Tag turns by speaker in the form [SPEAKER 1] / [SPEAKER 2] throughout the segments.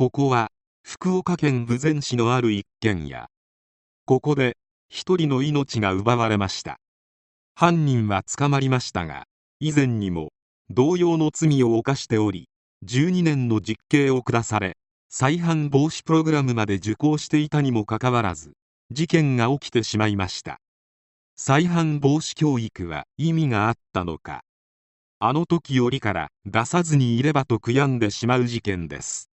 [SPEAKER 1] ここは福岡県豊前市のある一軒家。ここで一人の命が奪われました。犯人は捕まりましたが以前にも同様の罪を犯しており12年の実刑を下され再犯防止プログラムまで受講していたにもかかわらず事件が起きてしまいました。再犯防止教育は意味があったのかあの時よりから出さずにいればと悔やんでしまう事件です。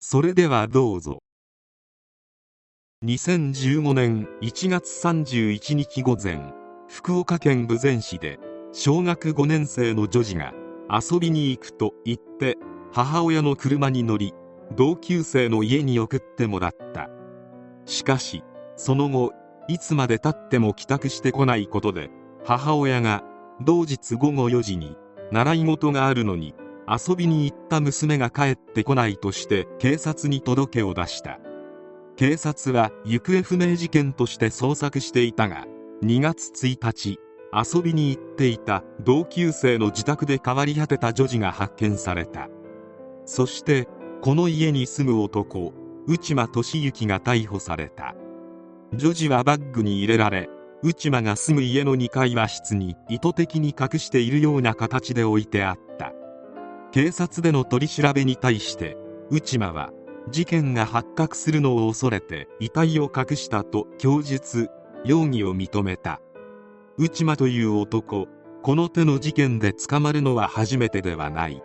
[SPEAKER 1] それではどうぞ。2015年1月31日午前福岡県豊前市で小学5年生の女児が遊びに行くと言って母親の車に乗り同級生の家に送ってもらった。しかしその後いつまでたっても帰宅してこないことで母親が同日午後4時に習い事があるのに遊びに行った娘が帰ってこないとして警察に届けを出した。警察は行方不明事件として捜索していたが2月1日遊びに行っていた同級生の自宅で変わり果てた女児が発見された。そしてこの家に住む男内間俊之が逮捕された。女児はバッグに入れられ内間が住む家の2階和室に意図的に隠しているような形で置いてあった。警察での取り調べに対して内間は事件が発覚するのを恐れて遺体を隠したと供述容疑を認めた。内間という男この手の事件で捕まるのは初めてではない。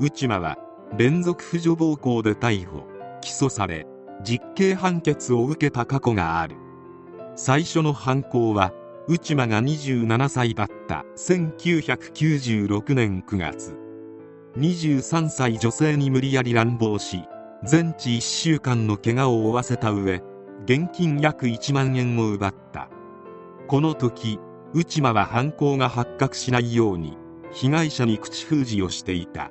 [SPEAKER 1] 内間は連続婦女暴行で逮捕起訴され実刑判決を受けた過去がある。最初の犯行は内間が27歳だった1996年9月。23歳女性に無理やり乱暴し全治1週間の怪我を負わせた上現金約1万円を奪った。この時内間は犯行が発覚しないように被害者に口封じをしていた。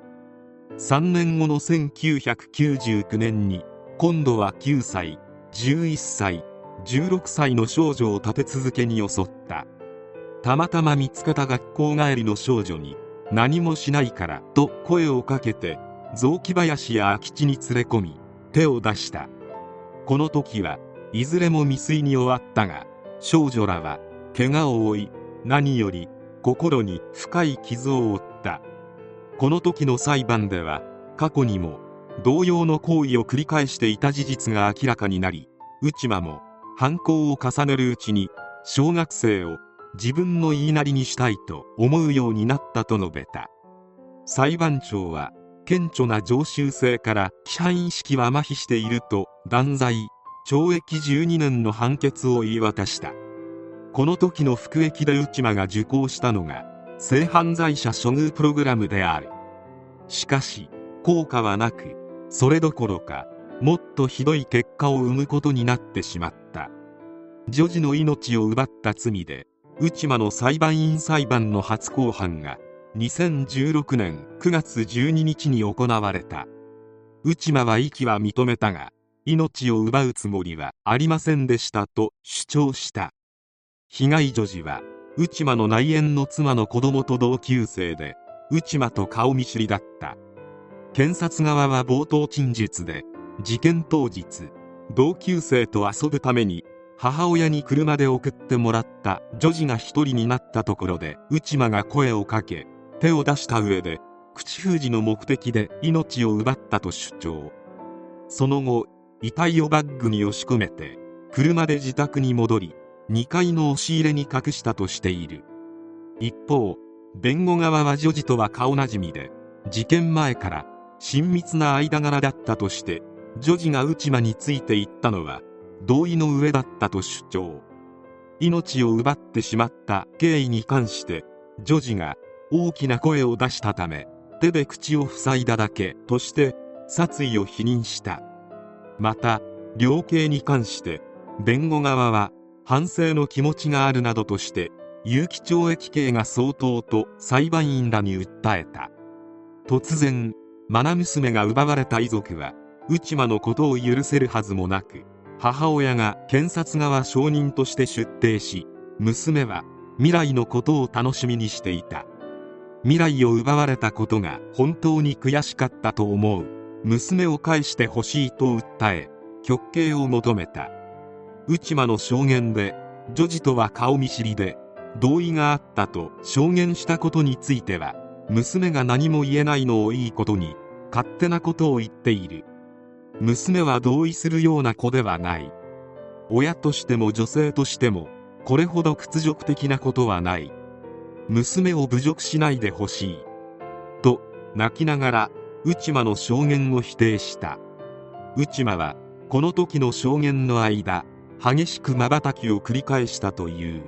[SPEAKER 1] 3年後の1999年に今度は9歳11歳16歳の少女を立て続けに襲った。たまたま見つけた学校帰りの少女に何もしないからと声をかけて雑木林や空き地に連れ込み手を出した。この時はいずれも未遂に終わったが少女らは怪我を負い何より心に深い傷を負った。この時の裁判では過去にも同様の行為を繰り返していた事実が明らかになり内間も犯行を重ねるうちに小学生を自分の言いなりにしたいと思うようになったと述べた。裁判長は顕著な常習性から規範意識は麻痺していると断罪。懲役12年の判決を言い渡した。この時の服役で内間が受講したのが性犯罪者処遇プログラムである。しかし効果はなくそれどころかもっとひどい結果を生むことになってしまった。女児の命を奪った罪で内間の裁判員裁判の初公判が2016年9月12日に行われた。内間は遺棄は認めたが命を奪うつもりはありませんでしたと主張した。被害女児は内間の内縁の妻の子供と同級生で内間と顔見知りだった。検察側は冒頭陳述で事件当日同級生と遊ぶために母親に車で送ってもらった女児が一人になったところで内間が声をかけ手を出した上で口封じの目的で命を奪ったと主張。その後遺体をバッグに押し込めて車で自宅に戻り2階の押し入れに隠したとしている。一方弁護側は女児とは顔なじみで事件前から親密な間柄だったとして女児が内間についていったのは同意の上だったと主張。命を奪ってしまった経緯に関して女児が大きな声を出したため手で口を塞いだだけとして殺意を否認した。また量刑に関して弁護側は反省の気持ちがあるなどとして有期懲役刑が相当と裁判員らに訴えた。突然愛娘が奪われた遺族は内間のことを許せるはずもなく母親が検察側証人として出廷し娘は未来のことを楽しみにしていた。未来を奪われたことが本当に悔しかったと思う。娘を返してほしいと訴え極刑を求めた。内間の証言で女児とは顔見知りで同意があったと証言したことについては娘が何も言えないのをいいことに勝手なことを言っている。娘は同意するような子ではない。親としても女性としてもこれほど屈辱的なことはない。娘を侮辱しないでほしい。と泣きながら内間の証言を否定した。内間はこの時の証言の間激しく瞬きを繰り返したという。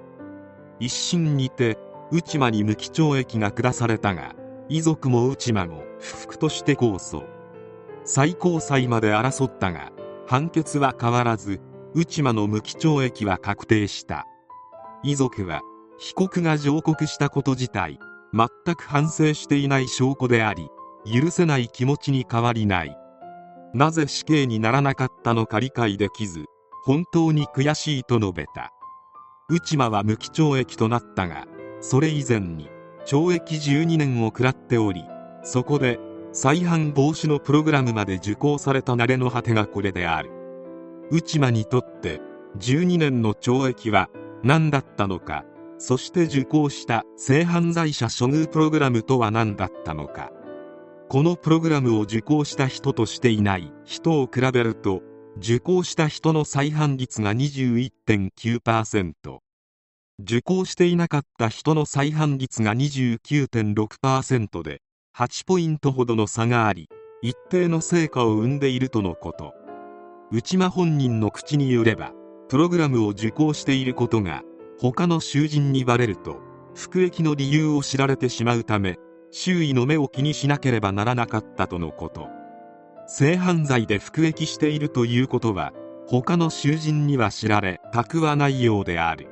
[SPEAKER 1] 一審にて内間に無期懲役が下されたが遺族も内間も不服として控訴。最高裁まで争ったが判決は変わらず内間の無期懲役は確定した。遺族は被告が上告したこと自体全く反省していない証拠であり許せない気持ちに変わりない。なぜ死刑にならなかったのか理解できず本当に悔しいと述べた。内間は無期懲役となったがそれ以前に懲役12年を食らっておりそこで再犯防止のプログラムまで受講された慣れの果てがこれである。内間にとって12年の懲役は何だったのかそして受講した性犯罪者処遇プログラムとは何だったのか。このプログラムを受講した人としていない人を比べると受講した人の再犯率が21.9%受講していなかった人の再犯率が29.6%で8ポイントほどの差があり一定の成果を生んでいるとのこと。内間本人の口によればプログラムを受講していることが他の囚人にバレると服役の理由を知られてしまうため周囲の目を気にしなければならなかったとのこと。性犯罪で服役しているということは他の囚人には知られたくはないようである。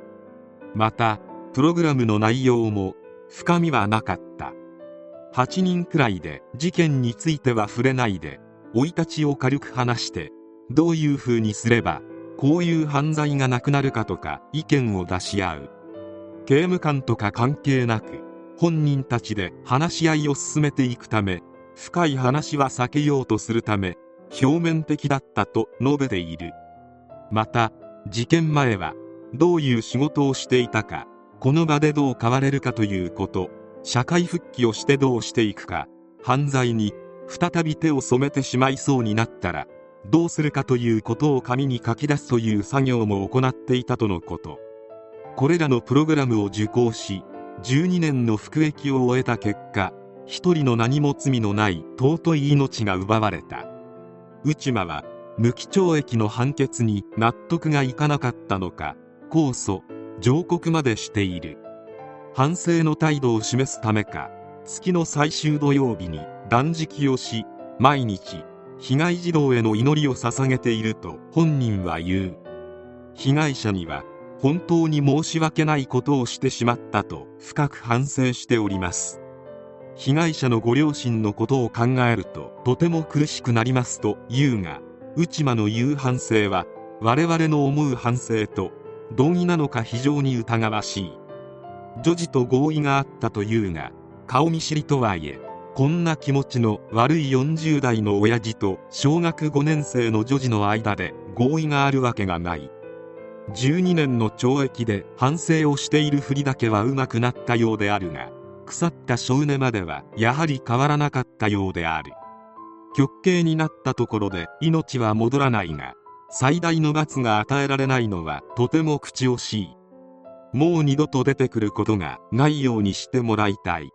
[SPEAKER 1] またプログラムの内容も深みはなかった。8人くらいで事件については触れないで生い立ちを軽く話してどういうふうにすればこういう犯罪がなくなるかとか意見を出し合う。刑務官とか関係なく本人たちで話し合いを進めていくため深い話は避けようとするため表面的だったと述べている。また事件前はどういう仕事をしていたかこの場でどう変われるかということ社会復帰をしてどうしていくか犯罪に再び手を染めてしまいそうになったらどうするかということを紙に書き出すという作業も行っていたとのこと。これらのプログラムを受講し12年の服役を終えた結果一人の何も罪のない尊い命が奪われた。内間は無期懲役の判決に納得がいかなかったのか控訴上告までしている。反省の態度を示すためか月の最終土曜日に断食をし毎日被害児童への祈りを捧げていると本人は言う。被害者には本当に申し訳ないことをしてしまったと深く反省しております。被害者のご両親のことを考えるととても苦しくなりますと言うが内間の言う反省は我々の思う反省と同義なのか非常に疑わしい。女児と合意があったというが顔見知りとはいえこんな気持ちの悪い40代の親父と小学5年生の女児の間で合意があるわけがない。12年の懲役で反省をしているふりだけはうまくなったようであるが腐った性根まではやはり変わらなかったようである。極刑になったところで命は戻らないが最大の罰が与えられないのはとても口惜しい。もう二度と出てくることがないようにしてもらいたい。